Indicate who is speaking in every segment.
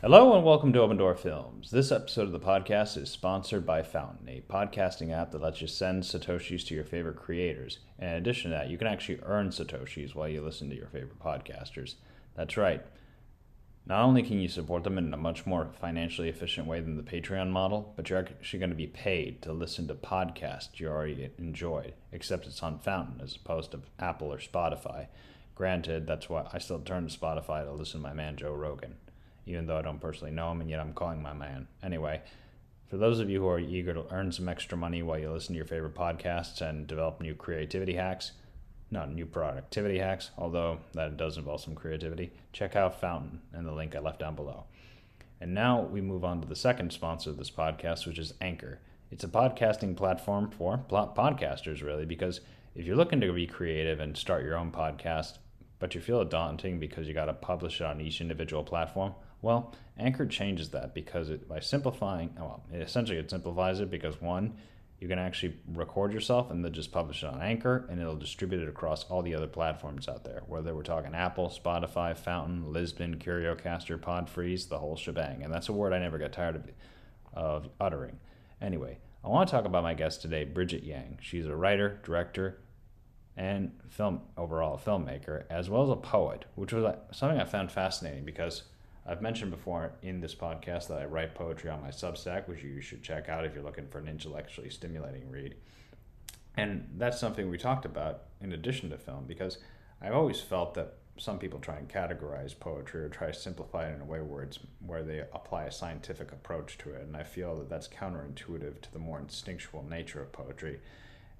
Speaker 1: Hello and welcome to Open Door Films. This episode of the podcast is sponsored by Fountain, a podcasting app that lets you send Satoshis to your favorite creators. In addition to that, you can actually earn Satoshis while you listen to your favorite podcasters. That's right. Not only can you support them in a much more financially efficient way than the Patreon model, but you're actually going to be paid to listen to podcasts you already enjoyed, except it's on Fountain as opposed to Apple or Spotify. Granted, that's why I still turn to Spotify to listen to my man Joe Rogan even though I don't personally know him, and yet I'm calling my man. Anyway, for those of you who are eager to earn some extra money while you listen to your favorite podcasts and develop new creativity hacks, not new productivity hacks, although that does involve some creativity, check out Fountain and the link I left down below. And now we move on to the second sponsor of this podcast, which is Anchor. It's a podcasting platform for podcasters, really, because if you're looking to be creative and start your own podcast, but you feel it daunting because you got to publish it on each individual platform, well, Anchor changes that because it, by simplifying, oh, well, it essentially it simplifies it because one, you can actually record yourself and then just publish it on Anchor, and it'll distribute it across all the other platforms out there. Whether we're talking Apple, Spotify, Fountain, Libsyn, CurioCaster, Podfreeze, the whole shebang. And that's a word I never get tired of, of uttering. Anyway, I want to talk about my guest today, Bridgette Yang. She's a writer, director, and film overall filmmaker, as well as a poet, which was uh, something I found fascinating because I've mentioned before in this podcast that I write poetry on my Substack, which you should check out if you're looking for an intellectually stimulating read. And that's something we talked about in addition to film, because I've always felt that some people try and categorize poetry or try to simplify it in a way where it's where they apply a scientific approach to it, and I feel that that's counterintuitive to the more instinctual nature of poetry.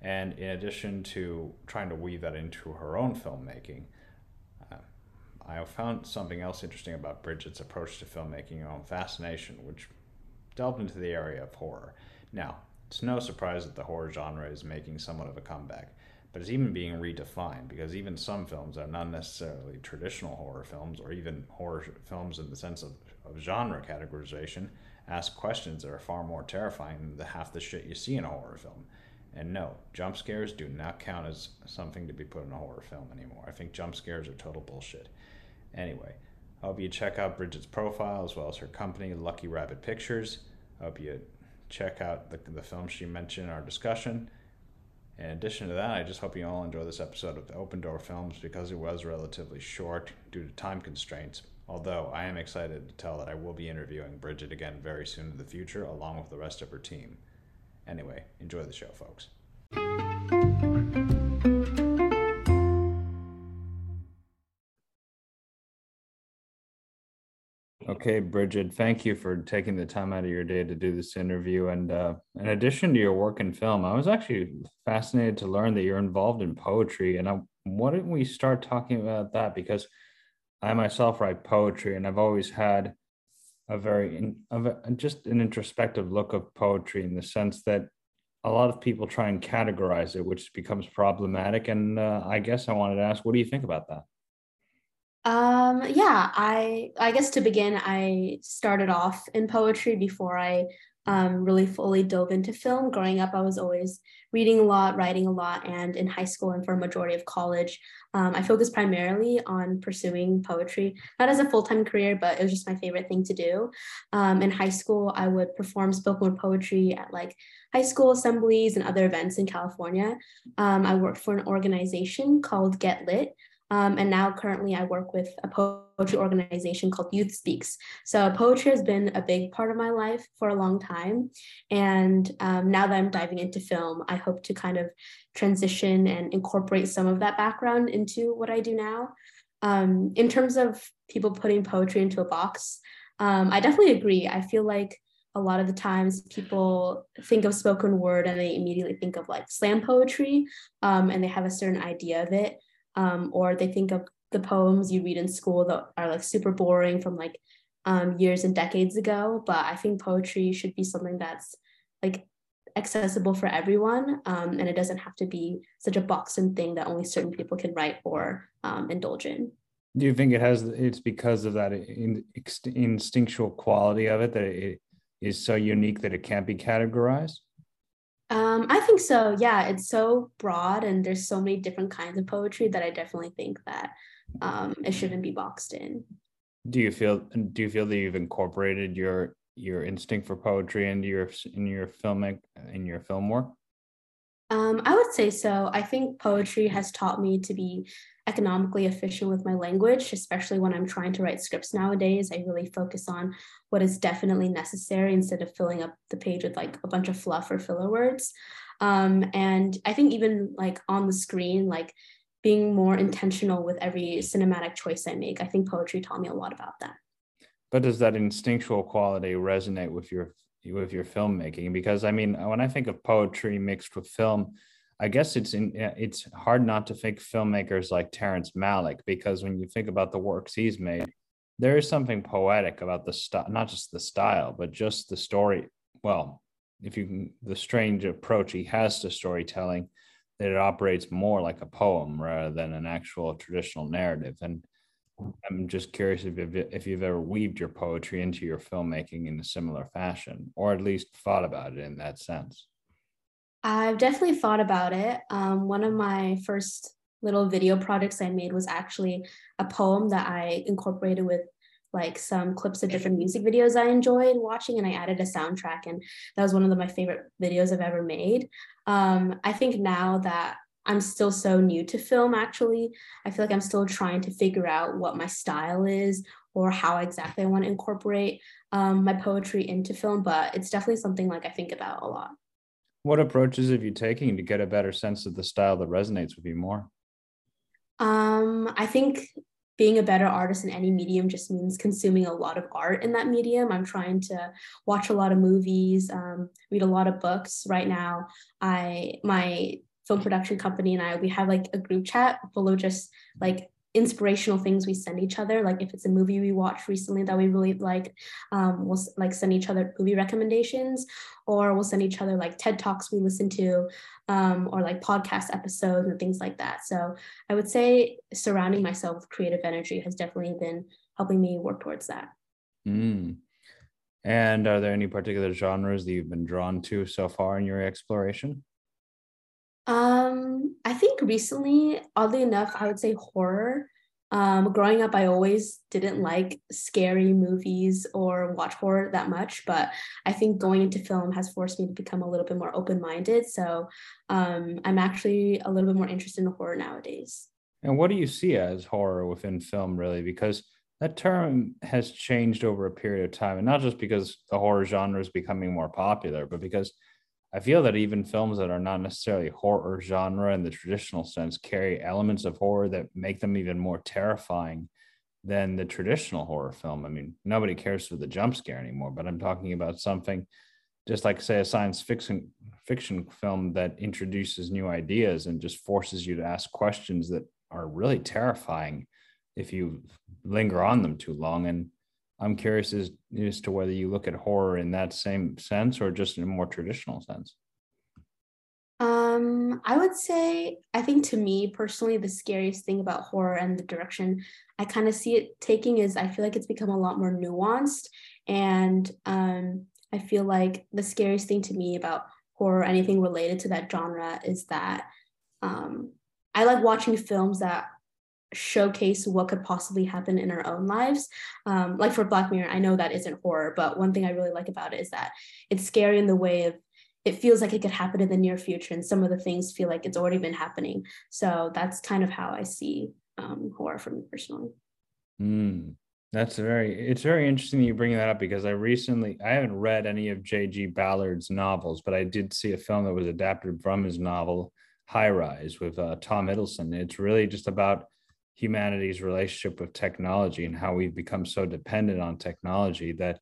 Speaker 1: And in addition to trying to weave that into her own filmmaking, I found something else interesting about Bridgette's approach to filmmaking her fascination, which delved into the area of horror. Now, it's no surprise that the horror genre is making somewhat of a comeback, but it's even being redefined because even some films that are not necessarily traditional horror films or even horror films in the sense of, of genre categorization ask questions that are far more terrifying than the half the shit you see in a horror film. And no, jump scares do not count as something to be put in a horror film anymore. I think jump scares are total bullshit. Anyway, I hope you check out Bridgette's profile as well as her company, Lucky Rabbit Pictures. I hope you check out the, the film she mentioned in our discussion. In addition to that, I just hope you all enjoy this episode of Open Door Films because it was relatively short due to time constraints. Although I am excited to tell that I will be interviewing Bridget again very soon in the future, along with the rest of her team. Anyway, enjoy the show, folks. Okay, Bridgette, thank you for taking the time out of your day to do this interview. And uh, in addition to your work in film, I was actually fascinated to learn that you're involved in poetry. And I, why don't we start talking about that? Because I myself write poetry, and I've always had a very a, just an introspective look of poetry in the sense that a lot of people try and categorize it, which becomes problematic. And uh, I guess I wanted to ask, what do you think about that?
Speaker 2: Um, yeah, I I guess to begin, I started off in poetry before I um, really fully dove into film. Growing up, I was always reading a lot, writing a lot, and in high school and for a majority of college, um, I focused primarily on pursuing poetry, not as a full time career, but it was just my favorite thing to do. Um, in high school, I would perform spoken word poetry at like high school assemblies and other events in California. Um, I worked for an organization called Get Lit, um, and now currently I work with a poetry organization called Youth Speaks. So poetry has been a big part of my life for a long time. And um, now that I'm diving into film, I hope to kind of transition and incorporate some of that background into what I do now. Um, in terms of people putting poetry into a box, um, I definitely agree. I feel like a lot of the times people think of spoken word and they immediately think of like slam poetry um, and they have a certain idea of it um, or they think of the poems you read in school that are like super boring from like um, years and decades ago. But I think poetry should be something that's like accessible for everyone, um, and it doesn't have to be such a boxed-in thing that only certain people can write or um, indulge in.
Speaker 1: Do you think it has? It's because of that instinctual quality of it that it is so unique that it can't be categorized.
Speaker 2: Um, I think so. Yeah, it's so broad, and there's so many different kinds of poetry that I definitely think that um, it shouldn't be boxed in.
Speaker 1: Do you feel do you feel that you've incorporated your your instinct for poetry into your in your filmic in your film work?
Speaker 2: Um, I would say so. I think poetry has taught me to be economically efficient with my language, especially when I'm trying to write scripts nowadays. I really focus on what is definitely necessary instead of filling up the page with like a bunch of fluff or filler words. Um, and I think even like on the screen, like being more intentional with every cinematic choice I make, I think poetry taught me a lot about that.
Speaker 1: But does that instinctual quality resonate with your with your filmmaking? Because I mean, when I think of poetry mixed with film, I guess it's in, it's hard not to think filmmakers like Terrence Malick because when you think about the works he's made, there is something poetic about the style, not just the style, but just the story. Well, if you can, the strange approach he has to storytelling, that it operates more like a poem rather than an actual traditional narrative. And I'm just curious if you've, if you've ever weaved your poetry into your filmmaking in a similar fashion, or at least thought about it in that sense.
Speaker 2: I've definitely thought about it. Um, one of my first little video projects I made was actually a poem that I incorporated with like some clips of different music videos I enjoyed watching, and I added a soundtrack, and that was one of the, my favorite videos I've ever made. Um, I think now that I'm still so new to film, actually, I feel like I'm still trying to figure out what my style is or how exactly I want to incorporate um, my poetry into film, but it's definitely something like I think about a lot.
Speaker 1: What approaches have you taken to get a better sense of the style that resonates with you more?
Speaker 2: Um, I think being a better artist in any medium just means consuming a lot of art in that medium. I'm trying to watch a lot of movies, um, read a lot of books. Right now, I my film production company and I we have like a group chat of just like inspirational things we send each other. Like if it's a movie we watched recently that we really like, um, we'll like send each other movie recommendations, or we'll send each other like TED talks we listen to, um, or like podcast episodes and things like that. So I would say surrounding myself with creative energy has definitely been helping me work towards that.
Speaker 1: Mm. And are there any particular genres that you've been drawn to so far in your exploration?
Speaker 2: Um, I think recently, oddly enough, I would say horror. Um, growing up, I always didn't like scary movies or watch horror that much, but I think going into film has forced me to become a little bit more open minded. So um, I'm actually a little bit more interested in horror nowadays.
Speaker 1: And what do you see as horror within film, really? Because that term has changed over a period of time, and not just because the horror genre is becoming more popular, but because I feel that even films that are not necessarily horror genre in the traditional sense carry elements of horror that make them even more terrifying than the traditional horror film. I mean, nobody cares for the jump scare anymore, but I'm talking about something just like say a science fiction fiction film that introduces new ideas and just forces you to ask questions that are really terrifying if you linger on them too long and I'm curious as, as to whether you look at horror in that same sense or just in a more traditional sense.
Speaker 2: Um, I would say, I think to me personally, the scariest thing about horror and the direction I kind of see it taking is I feel like it's become a lot more nuanced. And um, I feel like the scariest thing to me about horror, anything related to that genre, is that um, I like watching films that showcase what could possibly happen in our own lives. Um, like for Black Mirror, I know that isn't horror, but one thing I really like about it is that it's scary in the way of it feels like it could happen in the near future, and some of the things feel like it's already been happening. So that's kind of how I see um, horror for me personally.
Speaker 1: Mm, that's very it's very interesting that you bring that up because I recently I haven't read any of J.G. Ballard's novels, but I did see a film that was adapted from his novel High Rise with uh, Tom Hiddleston. It's really just about humanity's relationship with technology and how we've become so dependent on technology that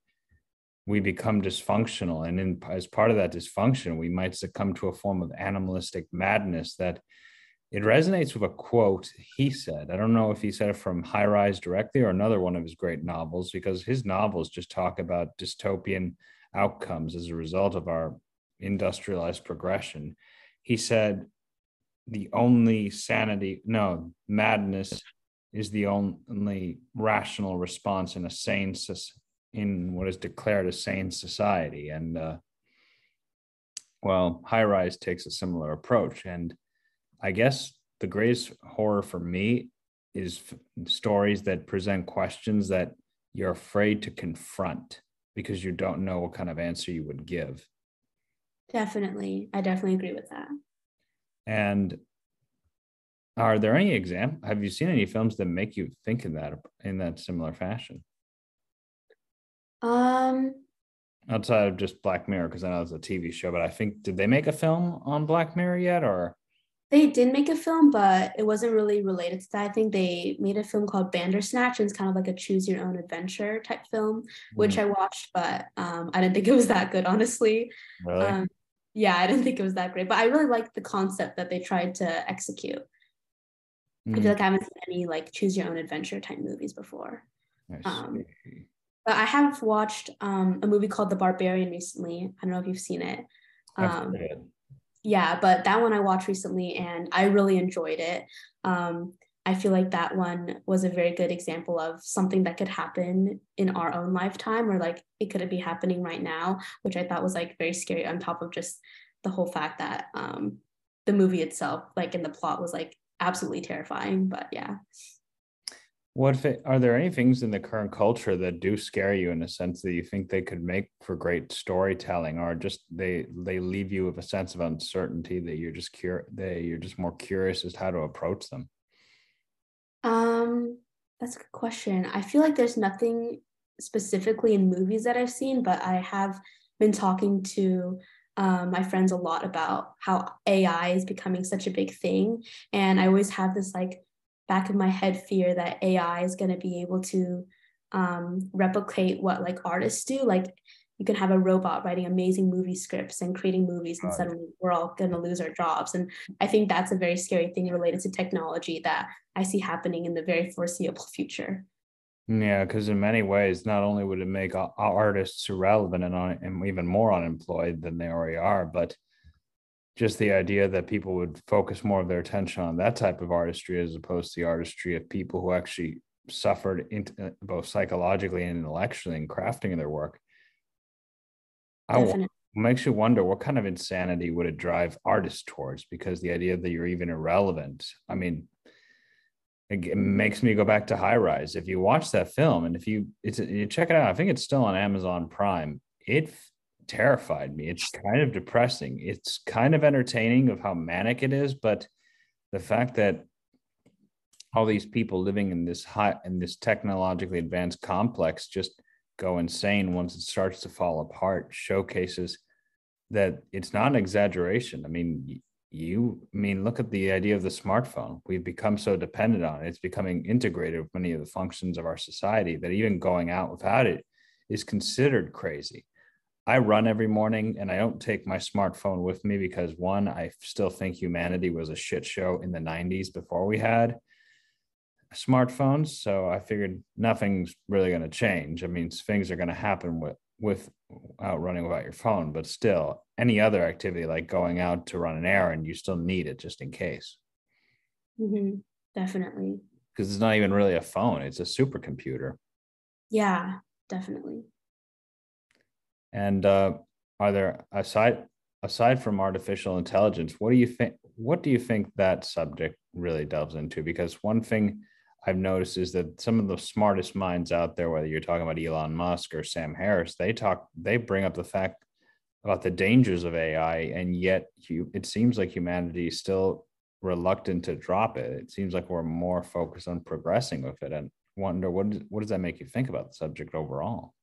Speaker 1: we become dysfunctional. And in, as part of that dysfunction we might succumb to a form of animalistic madness that it resonates with a quote he said. I don't know if he said it from high rise directly or another one of his great novels because his novels just talk about dystopian outcomes as a result of our industrialized progression. He said the only sanity, no, madness is the only rational response in a sane, in what is declared a sane society. And, uh, well, High Rise takes a similar approach. And I guess the greatest horror for me is f- stories that present questions that you're afraid to confront because you don't know what kind of answer you would give.
Speaker 2: Definitely. I definitely agree with that.
Speaker 1: And are there any example have you seen any films that make you think in that in that similar fashion?
Speaker 2: Um
Speaker 1: outside of just Black Mirror, because I know it's a TV show, but I think did they make a film on Black Mirror yet or
Speaker 2: they did make a film, but it wasn't really related to that. I think they made a film called Bandersnatch, and it's kind of like a choose your own adventure type film, which mm. I watched, but um, I didn't think it was that good, honestly.
Speaker 1: Really?
Speaker 2: Um, yeah, I didn't think it was that great, but I really liked the concept that they tried to execute. Mm. I feel mm. like I haven't seen any like choose your own adventure type movies before. Um, but I have watched um, a movie called The Barbarian recently. I don't know if you've seen it. Um, yeah, but that one I watched recently and I really enjoyed it. Um, I feel like that one was a very good example of something that could happen in our own lifetime or like it could be happening right now, which I thought was like very scary on top of just the whole fact that um, the movie itself, like in the plot, was like absolutely terrifying. But yeah.
Speaker 1: What it, are there any things in the current culture that do scare you in a sense that you think they could make for great storytelling, or just they they leave you with a sense of uncertainty that you're just cur they you're just more curious as to how to approach them?
Speaker 2: Um, that's a good question. I feel like there's nothing specifically in movies that I've seen, but I have been talking to um, my friends a lot about how AI is becoming such a big thing, and I always have this like back of my head fear that AI is going to be able to um, replicate what like artists do. Like you can have a robot writing amazing movie scripts and creating movies, and suddenly we're all going to lose our jobs. And I think that's a very scary thing related to technology that I see happening in the very foreseeable future.
Speaker 1: Yeah, because in many ways, not only would it make artists irrelevant and, and even more unemployed than they already are, but just the idea that people would focus more of their attention on that type of artistry as opposed to the artistry of people who actually suffered in, uh, both psychologically and intellectually in crafting their work. I makes you wonder what kind of insanity would it drive artists towards because the idea that you're even irrelevant. I mean, it mm-hmm. makes me go back to High Rise. If you watch that film and if you it's you check it out, I think it's still on Amazon Prime. It terrified me. It's kind of depressing. It's kind of entertaining of how manic it is, but the fact that all these people living in this high in this technologically advanced complex just go insane once it starts to fall apart showcases that it's not an exaggeration. I mean, you I mean look at the idea of the smartphone. We've become so dependent on it. It's becoming integrated with many of the functions of our society that even going out without it is considered crazy. I run every morning and I don't take my smartphone with me because one, I still think humanity was a shit show in the 90s before we had smartphones. So I figured nothing's really going to change. I mean, things are going to happen with without running without your phone, but still, any other activity like going out to run an errand, you still need it just in case.
Speaker 2: Mm-hmm. Definitely.
Speaker 1: Because it's not even really a phone; it's a supercomputer.
Speaker 2: Yeah, definitely.
Speaker 1: And uh, are there aside aside from artificial intelligence, what do you think? What do you think that subject really delves into? Because one thing I've noticed is that some of the smartest minds out there, whether you're talking about Elon Musk or Sam Harris, they talk, they bring up the fact about the dangers of AI, and yet you, it seems like humanity is still reluctant to drop it. It seems like we're more focused on progressing with it, and wonder what what does that make you think about the subject overall?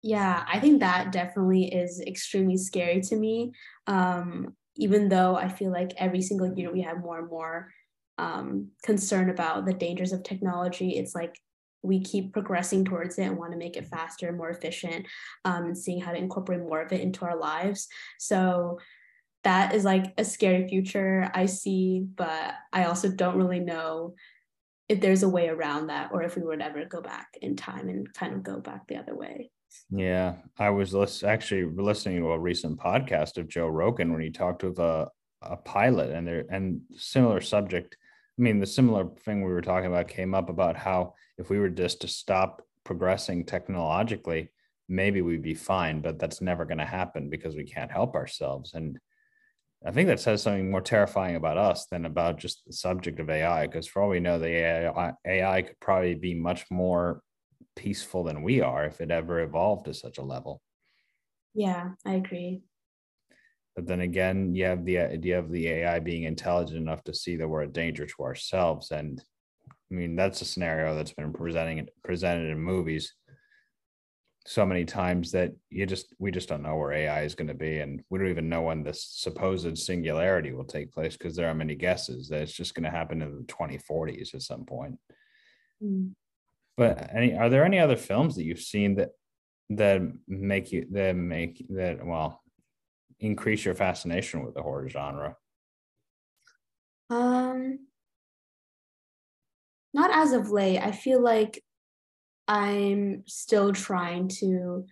Speaker 2: Yeah, I think that definitely is extremely scary to me. Um, even though I feel like every single year we have more and more um, concern about the dangers of technology, it's like we keep progressing towards it and want to make it faster, and more efficient, um, and seeing how to incorporate more of it into our lives. So that is like a scary future I see, but I also don't really know if there's a way around that or if we would ever go back in time and kind of go back the other way.
Speaker 1: Yeah, I was lis- actually listening to a recent podcast of Joe Rogan when he talked with a a pilot and there and similar subject. I mean, the similar thing we were talking about came up about how if we were just to stop progressing technologically, maybe we'd be fine, but that's never going to happen because we can't help ourselves. And I think that says something more terrifying about us than about just the subject of AI. Because for all we know, the AI, AI could probably be much more peaceful than we are if it ever evolved to such a level.
Speaker 2: Yeah, I agree.
Speaker 1: But then again, you have the idea of the AI being intelligent enough to see that we're a danger to ourselves. And I mean, that's a scenario that's been presenting presented in movies so many times that you just we just don't know where AI is going to be, and we don't even know when this supposed singularity will take place because there are many guesses that it's just going to happen in the 2040s at some point. Mm. But any are there any other films that you've seen that that make you that make that well increase your fascination with the horror genre?
Speaker 2: Um not as of late. I feel like I'm still trying to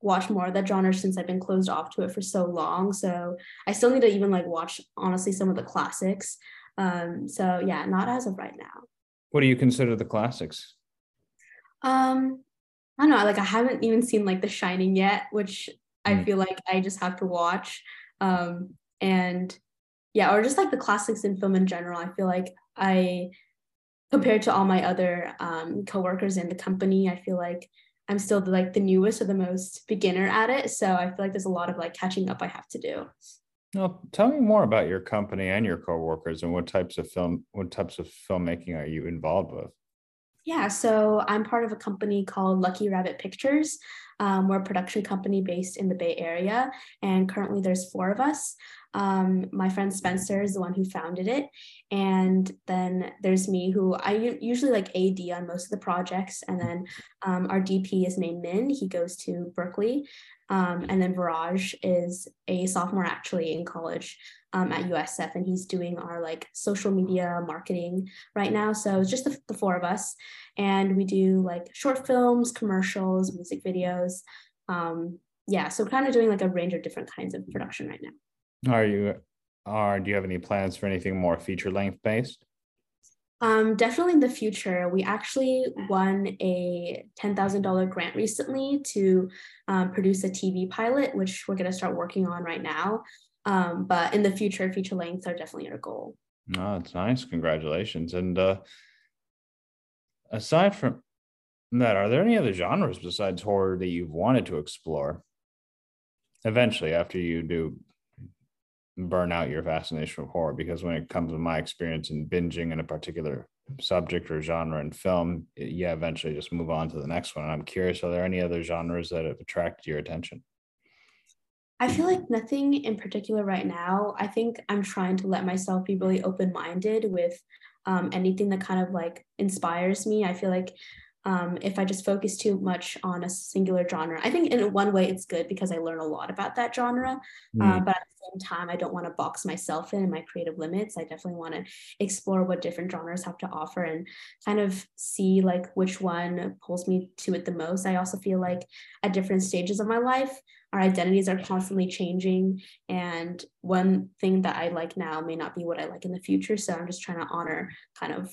Speaker 2: watch more of that genre since I've been closed off to it for so long. So I still need to even like watch honestly some of the classics. Um, so yeah, not as of right now.
Speaker 1: What do you consider the classics?
Speaker 2: Um, I don't know, like I haven't even seen like The Shining yet, which I mm. feel like I just have to watch. Um, and yeah, or just like the classics in film in general. I feel like I compared to all my other um, coworkers in the company, I feel like I'm still the, like the newest or the most beginner at it. So I feel like there's a lot of like catching up I have to do.
Speaker 1: Well, tell me more about your company and your coworkers and what types of film, what types of filmmaking are you involved with?
Speaker 2: Yeah, so I'm part of a company called Lucky Rabbit Pictures. Um, we're a production company based in the Bay Area, and currently there's four of us. Um, my friend Spencer is the one who founded it. And then there's me, who I usually like AD on most of the projects. And then um, our DP is named Min. He goes to Berkeley. Um, and then Viraj is a sophomore actually in college um, at USF, and he's doing our like social media marketing right now. So it's just the, the four of us, and we do like short films, commercials, music videos. Um, yeah, so kind of doing like a range of different kinds of production right now.
Speaker 1: Are you are do you have any plans for anything more feature length based?
Speaker 2: Um, definitely in the future. We actually won a $10,000 grant recently to um, produce a TV pilot, which we're going to start working on right now. Um, but in the future, feature lengths are definitely our goal.
Speaker 1: Oh, that's nice. Congratulations. And uh, aside from that, are there any other genres besides horror that you've wanted to explore eventually after you do burn out your fascination with horror because when it comes to my experience in binging in a particular subject or genre in film, yeah, eventually just move on to the next one. And I'm curious, are there any other genres that have attracted your attention?
Speaker 2: I feel like nothing in particular right now. I think I'm trying to let myself be really open minded with um, anything that kind of like inspires me. I feel like um, if I just focus too much on a singular genre. I think in one way it's good because I learn a lot about that genre, mm. uh, but at the same time, I don't want to box myself in my creative limits. I definitely want to explore what different genres have to offer and kind of see like which one pulls me to it the most. I also feel like at different stages of my life, our identities are constantly changing and one thing that i like now may not be what i like in the future so i'm just trying to honor kind of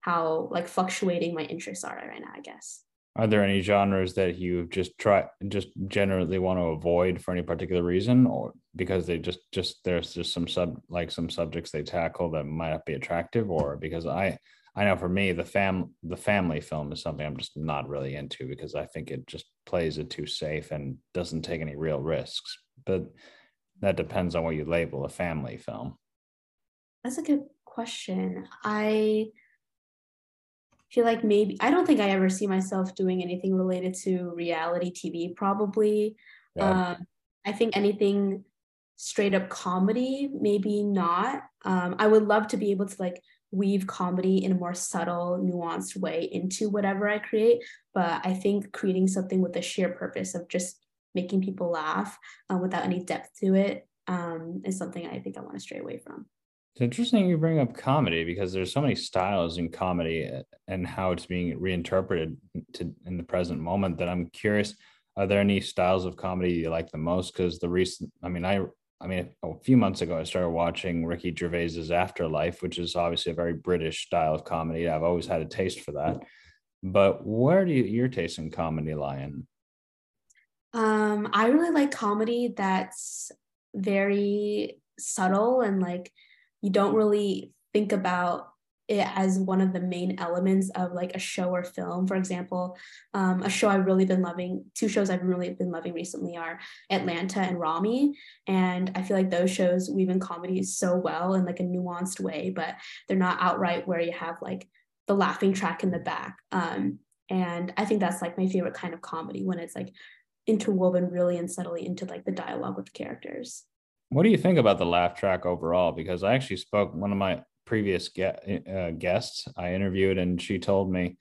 Speaker 2: how like fluctuating my interests are right now, I guess.
Speaker 1: Are there any genres that you just try just generally want to avoid for any particular reason or because they just just there's just some sub like some subjects they tackle that might not be attractive or because I I know for me the fam the family film is something I'm just not really into because I think it just plays it too safe and doesn't take any real risks. But that depends on what you label a family film.
Speaker 2: That's a good question. I feel like maybe I don't think I ever see myself doing anything related to reality TV. Probably, yeah. um, I think anything straight up comedy, maybe not. Um, I would love to be able to like weave comedy in a more subtle, nuanced way into whatever I create. But I think creating something with the sheer purpose of just making people laugh uh, without any depth to it um, is something I think I want to stray away from.
Speaker 1: It's interesting you bring up comedy because there's so many styles in comedy and how it's being reinterpreted to in the present moment that I'm curious. Are there any styles of comedy you like the most? Because the recent, I mean, I, I mean, a few months ago I started watching Ricky Gervais's Afterlife, which is obviously a very British style of comedy. I've always had a taste for that. But where do you, your taste in comedy lie in?
Speaker 2: Um, I really like comedy that's very subtle and like you don't really think about it as one of the main elements of like a show or film. For example, um, a show I've really been loving, two shows I've really been loving recently are Atlanta and Ramy. And I feel like those shows weave in comedy so well in like a nuanced way, but they're not outright where you have like the laughing track in the back. Um, and I think that's like my favorite kind of comedy when it's like interwoven really and subtly into like the dialogue with the characters.
Speaker 1: What do you think about the laugh track overall? Because I actually spoke one of my previous ge- uh, guests I interviewed, and she told me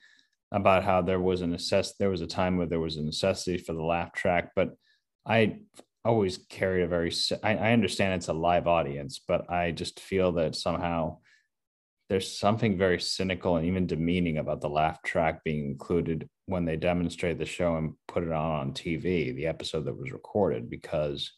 Speaker 1: about how there was a necess- there was a time where there was a necessity for the laugh track, but I always carry a very I, I understand it's a live audience, but I just feel that somehow there's something very cynical and even demeaning about the laugh track being included when they demonstrate the show and put it on on TV, the episode that was recorded, because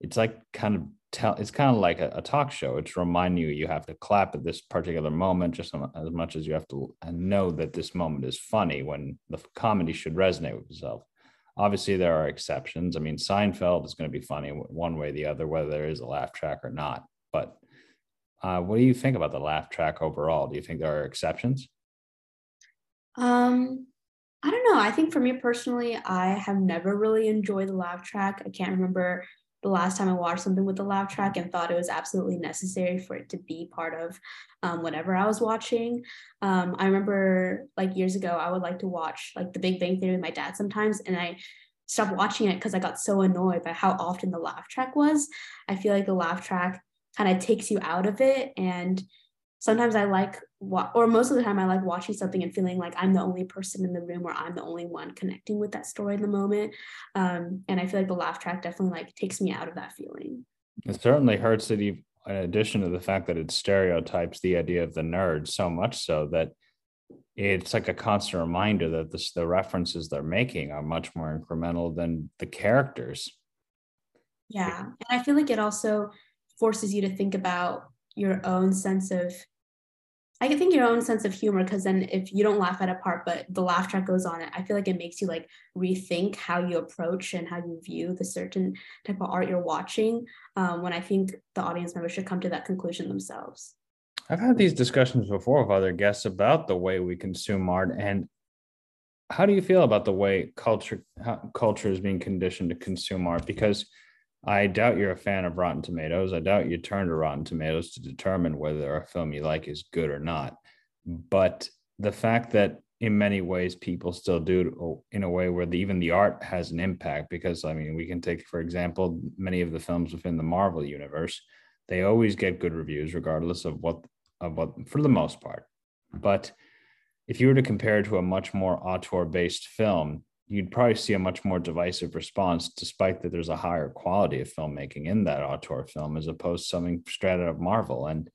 Speaker 1: it's like kind of tell it's kind of like a, a, talk show. It's reminding you you have to clap at this particular moment just as much as you have to know that this moment is funny when the comedy should resonate with yourself obviously there are exceptions. I mean seinfeld is going to be funny one way or the other whether there is a laugh track or not. But uh, what do you think about the laugh track overall? Do you think there are exceptions?
Speaker 2: Um i don't know. I think for me personally i have never really enjoyed the laugh track. I can't remember the last time I watched something with the laugh track and thought it was absolutely necessary for it to be part of um, whatever I was watching. Um, I remember like years ago, I would like to watch like The Big Bang Theory with my dad sometimes, and I stopped watching it because I got so annoyed by how often the laugh track was. I feel like the laugh track kind of takes you out of it and sometimes I like what, or most of the time I like watching something and feeling like I'm the only person in the room or I'm the only one connecting with that story in the moment. Um, and I feel like the laugh track definitely like takes me out of that feeling.
Speaker 1: It certainly hurts that you, in addition to the fact that it stereotypes the idea of the nerd so much so that it's like a constant reminder that this, the references they're making are much more incremental than the characters.
Speaker 2: Yeah. And I feel like it also forces you to think about your own sense of I think your own sense of humor because then if you don't laugh at a part but the laugh track goes on it, I feel like it makes you like rethink how you approach and how you view the certain type of art you're watching. Um, when I think the audience members should come to that conclusion themselves.
Speaker 1: I've had these discussions before with other guests about the way we consume art, and how do you feel about the way culture culture is being conditioned to consume art? Because I doubt you're a fan of Rotten Tomatoes. I doubt you turn to Rotten Tomatoes to determine whether a film you like is good or not. But the fact that in many ways people still do oh, in a way where the, even the art has an impact because i mean we can take for example many of the films within the marvel universe they always get good reviews regardless of what of what for the most part but if you were to compare it to a much more auteur based film you'd probably see a much more divisive response, despite that there's a higher quality of filmmaking in that auteur film as opposed to something straight out of Marvel. And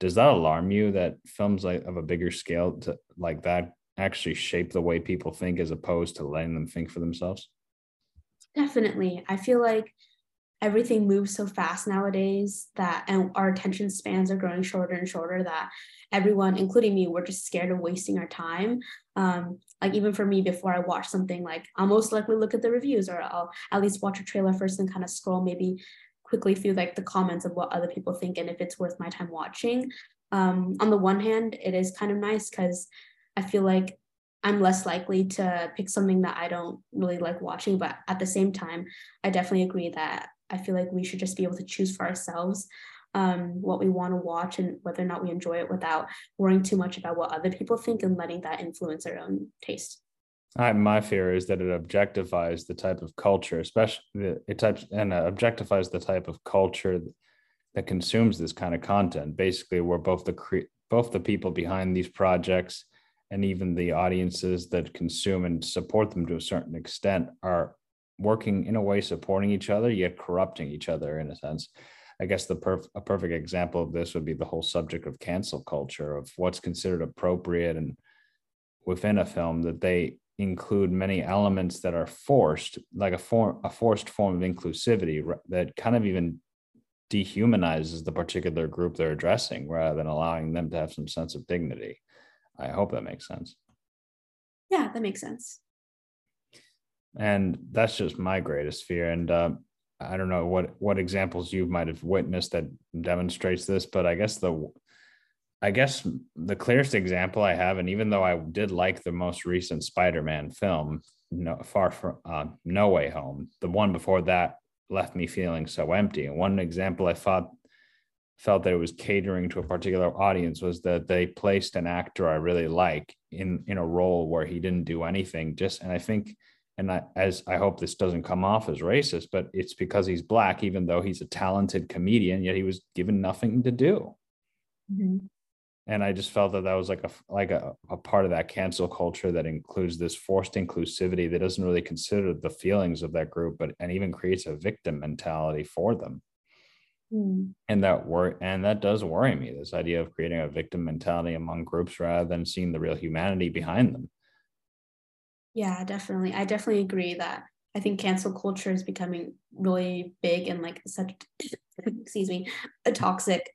Speaker 1: does that alarm you that films like of a bigger scale to, like that actually shape the way people think as opposed to letting them think for themselves?
Speaker 2: Definitely. I feel like everything moves so fast nowadays that and our attention spans are growing shorter and shorter that everyone including me we're just scared of wasting our time. Um, like even for me before i watch something like i'll most likely look at the reviews or i'll at least watch a trailer first and kind of scroll maybe quickly through like the comments of what other people think and if it's worth my time watching. Um, on the one hand it is kind of nice because i feel like i'm less likely to pick something that i don't really like watching but at the same time i definitely agree that I feel like we should just be able to choose for ourselves um, what we want to watch and whether or not we enjoy it without worrying too much about what other people think and letting that influence our own taste.
Speaker 1: I, my fear is that it objectifies the type of culture, especially it types and uh, objectifies the type of culture that consumes this kind of content. Basically, where both the cre- both the people behind these projects and even the audiences that consume and support them to a certain extent are working in a way supporting each other yet corrupting each other in a sense. I guess the perf- a perfect example of this would be the whole subject of cancel culture of what's considered appropriate and within a film that they include many elements that are forced like a form a forced form of inclusivity that kind of even dehumanizes the particular group they're addressing rather than allowing them to have some sense of dignity. I hope that makes sense.
Speaker 2: Yeah that makes sense
Speaker 1: and that's just my greatest fear and uh, i don't know what what examples you might have witnessed that demonstrates this but i guess the I guess the clearest example I have, and even though I did like the most recent Spider-Man film, no far from uh, No Way Home, the one before that left me feeling so empty. And one example I thought felt that it was catering to a particular audience was that they placed an actor I really like in in a role where he didn't do anything. Just and I think and I, as I hope this doesn't come off as racist, but it's because he's black, even though he's a talented comedian, yet he was given nothing to do. Mm-hmm and I just felt that that was like a like a, a part of that cancel culture that includes this forced inclusivity that doesn't really consider the feelings of that group, but and even creates a victim mentality for them. Mm. And that wor- and that does worry me. This idea of creating a victim mentality among groups rather than seeing the real humanity behind them.
Speaker 2: Yeah, definitely. I definitely agree that I think cancel culture is becoming really big and like such excuse me, a toxic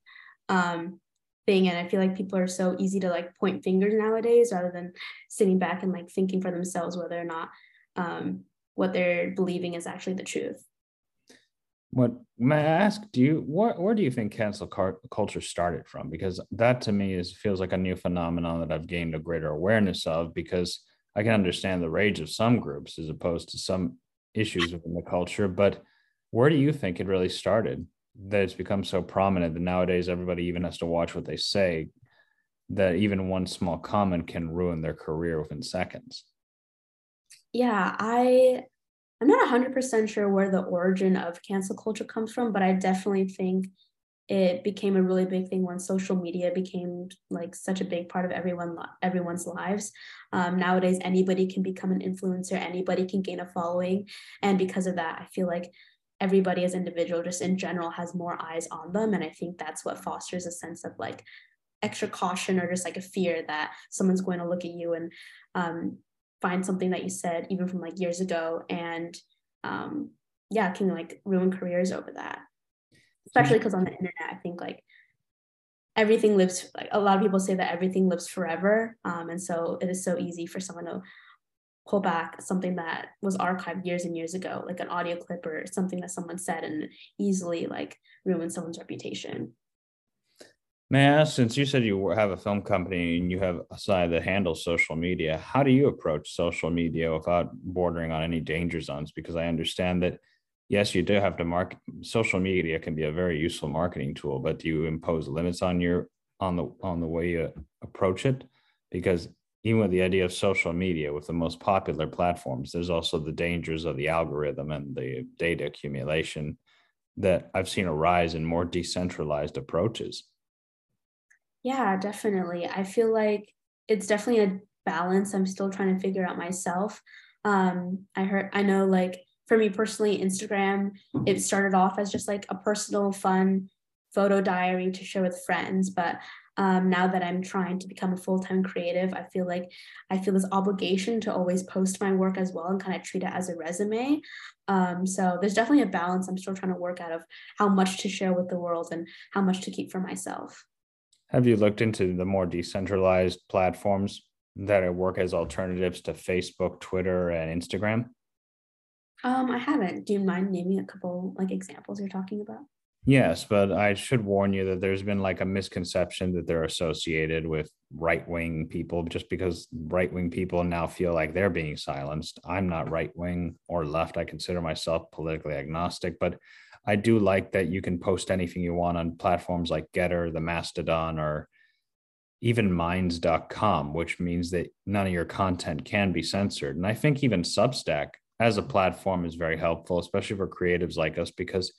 Speaker 2: um thing and i feel like people are so easy to like point fingers nowadays rather than sitting back and like thinking for themselves whether or not um, what they're believing is actually the truth
Speaker 1: what may i ask do you what where do you think cancel culture started from because that to me is feels like a new phenomenon that i've gained a greater awareness of because i can understand the rage of some groups as opposed to some issues within the culture but where do you think it really started that it's become so prominent that nowadays everybody even has to watch what they say that even one small comment can ruin their career within seconds?
Speaker 2: Yeah i i'm not 100% sure where the origin of cancel culture comes from but i definitely think it became a really big thing when social media became like such a big part of everyone everyone's lives. Um, nowadays anybody can become an influencer anybody can gain a following. And because of that i feel like everybody as individual just in general has more eyes on them. And i think that's what fosters a sense of like extra caution or just like a fear that someone's going to look at you and um, find something that you said even from like years ago. And um, yeah can like ruin careers over that especially because on the internet i think like everything lives like a lot of people say that everything lives forever um, and so it is so easy for someone to pull back something that was archived years and years ago, like an audio clip or something that someone said and easily like ruin someone's reputation.
Speaker 1: May I ask, since you said you have a film company and you have a side that handles social media, how do you approach social media without bordering on any danger zones? Because I understand that, yes, you do have to market. Social media can be a very useful marketing tool, but do you impose limits on your on the on the way you approach it? Because even with the idea of social media with the most popular platforms there's also the dangers of the algorithm and the data accumulation that i've seen a rise in more decentralized approaches
Speaker 2: yeah definitely i feel like it's definitely a balance i'm still trying to figure out myself um i heard i know like for me personally instagram it started off as just like a personal fun photo diary to share with friends but um, now that I'm trying to become a full time creative, I feel like I feel this obligation to always post my work as well and kind of treat it as a resume. Um, so there's definitely a balance I'm still trying to work out of how much to share with the world and how much to keep for myself.
Speaker 1: Have you looked into the more decentralized platforms that work as alternatives to Facebook, Twitter, and Instagram?
Speaker 2: Um, I haven't. Do you mind naming a couple like examples you're talking about?
Speaker 1: Yes, but I should warn you that there's been like a misconception that they're associated with right wing people just because right wing people now feel like they're being silenced. I'm not right wing or left. I consider myself politically agnostic, but I do like that you can post anything you want on platforms like Gettr, the Mastodon, or even minds.com, which means that none of your content can be censored. And I think even Substack as a platform is very helpful, especially for creatives like us, because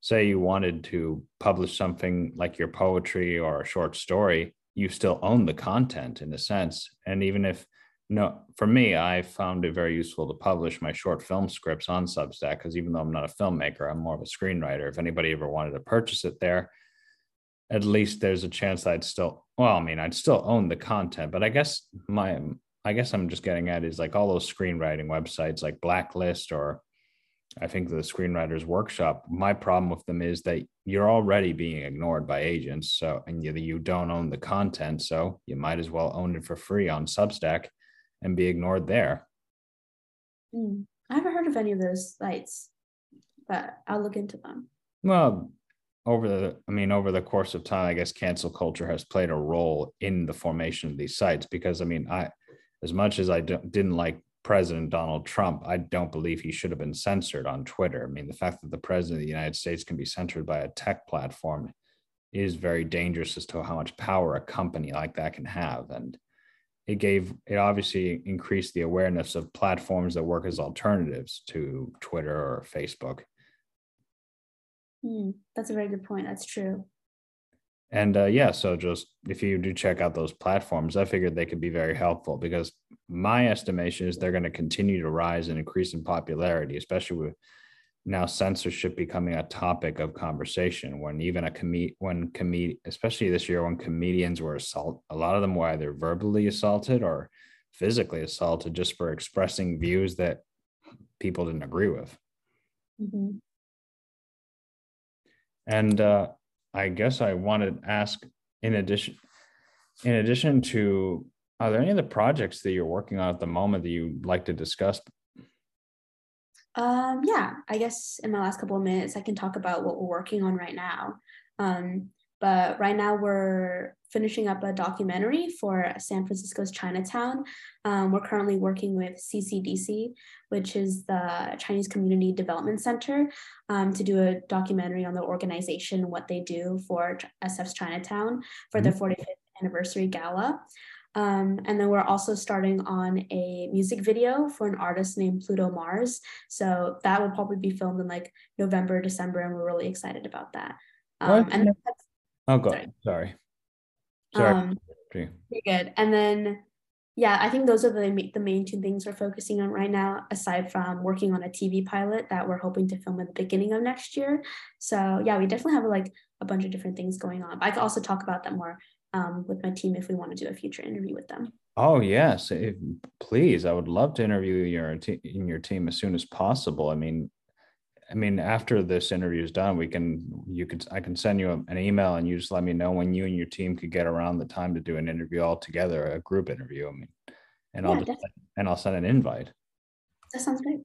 Speaker 1: say you wanted to publish something like your poetry or a short story, you still own the content in a sense. And even if no, for me, I found it very useful to publish my short film scripts on Substack because even though I'm not a filmmaker, I'm more of a screenwriter. If anybody ever wanted to purchase it there, at least there's a chance I'd still, well, I mean, I'd still own the content, but I guess my, I guess I'm just getting at is like all those screenwriting websites like Blacklist or I think the screenwriters workshop, my problem with them is that you're already being ignored by agents. So, and you, you don't own the content. So you might as well own it for free on Substack and be ignored there.
Speaker 2: Mm, I haven't heard of any of those sites, but I'll look into them.
Speaker 1: Well, over the i mean over the course of time i guess cancel culture has played a role in the formation of these sites because i mean i as much as i didn't like president donald trump i don't believe he should have been censored on twitter i mean the fact that the president of the united states can be censored by a tech platform is very dangerous as to how much power a company like that can have and it gave it obviously increased the awareness of platforms that work as alternatives to twitter or facebook
Speaker 2: Mm, that's a very good point. That's true.
Speaker 1: And uh, yeah, so just if you do check out those platforms, I figured they could be very helpful because my estimation is they're going to continue to rise and increase in popularity, especially with now censorship becoming a topic of conversation. When even a comed when comed especially this year when comedians were assaulted, a lot of them were either verbally assaulted or physically assaulted just for expressing views that people didn't agree with. Mm-hmm. And uh, I guess I wanted to ask, in addition, in addition to, are there any other projects that you're working on at the moment that you'd like to discuss?
Speaker 2: Um, yeah, I guess in my last couple of minutes, I can talk about what we're working on right now. Um, but right now we're finishing up a documentary for San Francisco's Chinatown. Um, we're currently working with CCDC, which is the Chinese Community Development Center, um, to do a documentary on the organization, what they do for SF's Chinatown for mm-hmm. the 45th anniversary gala. Um, and then we're also starting on a music video for an artist named Pluto Mars. So that will probably be filmed in like November, December, and we're really excited about that. Um, and that's
Speaker 1: Oh, God. Sorry. Sorry. Sorry. Um,
Speaker 2: you're good. And then, yeah, I think those are the, the main two things we're focusing on right now, aside from working on a TV pilot that we're hoping to film at the beginning of next year. So, yeah, we definitely have like a bunch of different things going on. I could also talk about that more um, with my team if we want to do a future interview with them.
Speaker 1: Oh yes, if, please. I would love to interview your te- in your team as soon as possible. I mean, I mean, after this interview is done, we can, you could, I can send you an email and you just let me know when you and your team could get around the time to do an interview all together, a group interview. I mean, and yeah, I'll just, and I'll send an invite.
Speaker 2: That sounds great.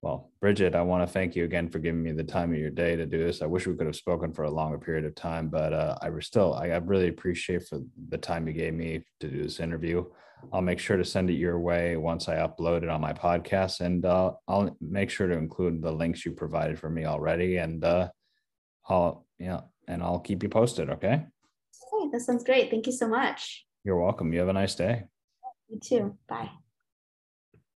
Speaker 1: Well, Bridgette, I want to thank you again for giving me the time of your day to do this. I wish we could have spoken for a longer period of time, but uh, I was still, I, I really appreciate for the time you gave me to do this interview. I'll make sure to send it your way once I upload it on my podcast, and uh, I'll make sure to include the links you provided for me already, and uh, I'll yeah, and I'll keep you posted. Okay.
Speaker 2: Okay, that sounds great. Thank you so much.
Speaker 1: You're welcome. You have a nice day.
Speaker 2: You too. Bye.